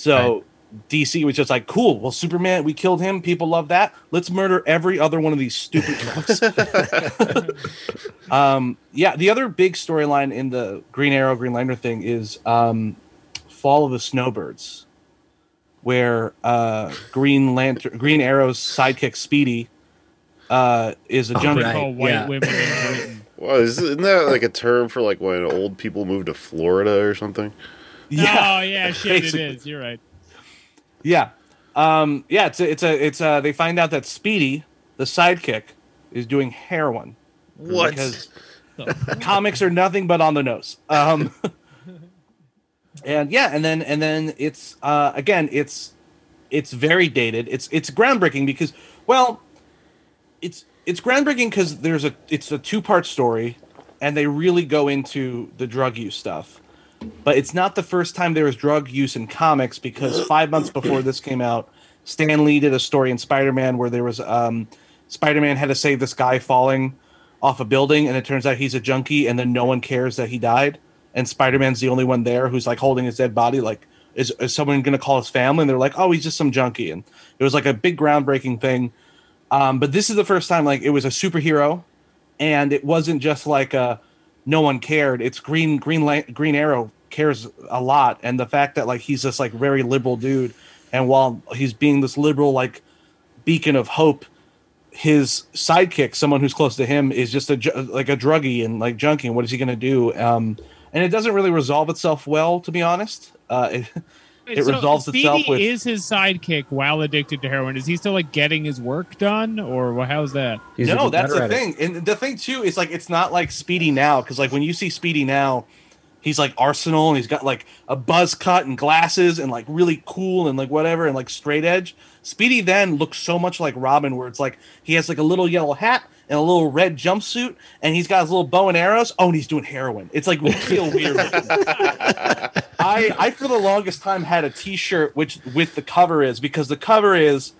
So DC was just like, cool. Well, Superman, we killed him. People love that. Let's murder every other one of these stupid crooks. um, yeah, the other big storyline in the Green Arrow, Green Lantern thing is um, Fall of the Snowbirds, where uh, Green Lantern, Green Arrow's sidekick Speedy uh, is a Oh, junkie. right. Call white yeah. women in Britain. Well, is, isn't that like a term for like when old people move to Florida or something? Yeah, Oh yeah, shit, it basically. is. You're right. Yeah. Um, yeah, it's a, it's a, it's a, they find out that Speedy, the sidekick, is doing heroin. What? Because comics are nothing but on the nose. Um, and yeah, and then, and then it's, uh, again, it's, it's very dated. It's, it's groundbreaking because, well, it's, it's groundbreaking because there's a, it's a two part story and they really go into the drug use stuff but it's not the first time there was drug use in comics because five months before this came out, Stan Lee did a story in Spider-Man where there was um, Spider-Man had to save this guy falling off a building, and it turns out he's a junkie, and then no one cares that he died, and Spider-Man's the only one there who's like holding his dead body, like is, is someone going to call his family? And they're like, oh, he's just some junkie, and it was like a big groundbreaking thing. Um, but this is the first time like it was a superhero, and it wasn't just like a no one cared. It's Green Green Green Arrow cares a lot, and the fact that like he's this like very liberal dude, and while he's being this liberal like beacon of hope, his sidekick, someone who's close to him, is just a like a druggie and like junkie. And what is he gonna do? Um, and it doesn't really resolve itself well, to be honest. Uh, it, It So resolves Speedy itself with- is his sidekick while addicted to heroin. Is he still like getting his work done, or how's that? He's no, that's the at it. thing. And the thing too is like it's not like Speedy now because like when you see Speedy now, he's like Arsenal and he's got like a buzz cut and glasses and like really cool and like whatever and like straight edge. Speedy then looks so much like Robin, where it's like he has like a little yellow hat and a little red jumpsuit and he's got his little bow and arrows. Oh, and he's doing heroin. It's like real weird. looking. I I for the longest time had a T-shirt which with the cover is because the cover is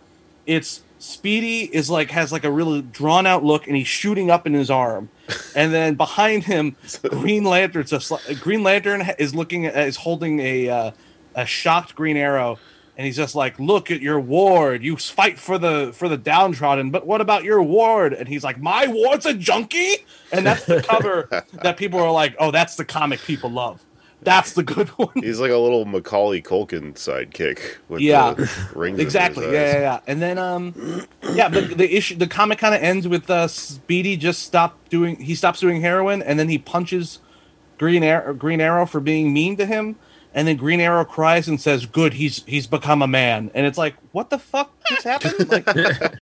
it's Speedy is like has like a really drawn out look and he's shooting up in his arm, and then behind him Green Lantern just like, Green Lantern is looking at, is holding a uh, a shocked Green Arrow. And he's just like, "Look at your ward. You fight for the for the downtrodden, but what about your ward?" And he's like, "My ward's a junkie." And that's the cover that people are like, "Oh, that's the comic people love. That's the good one." He's like a little Macaulay Culkin sidekick with Yeah. the rings. in exactly yeah, yeah yeah and then um yeah the, the issue the comic kind of ends with uh speedy just stopped doing he stops doing heroin and then he punches green arrow green arrow for being mean to him and then green arrow cries and says good he's he's become a man. And it's like what the fuck just happened? Like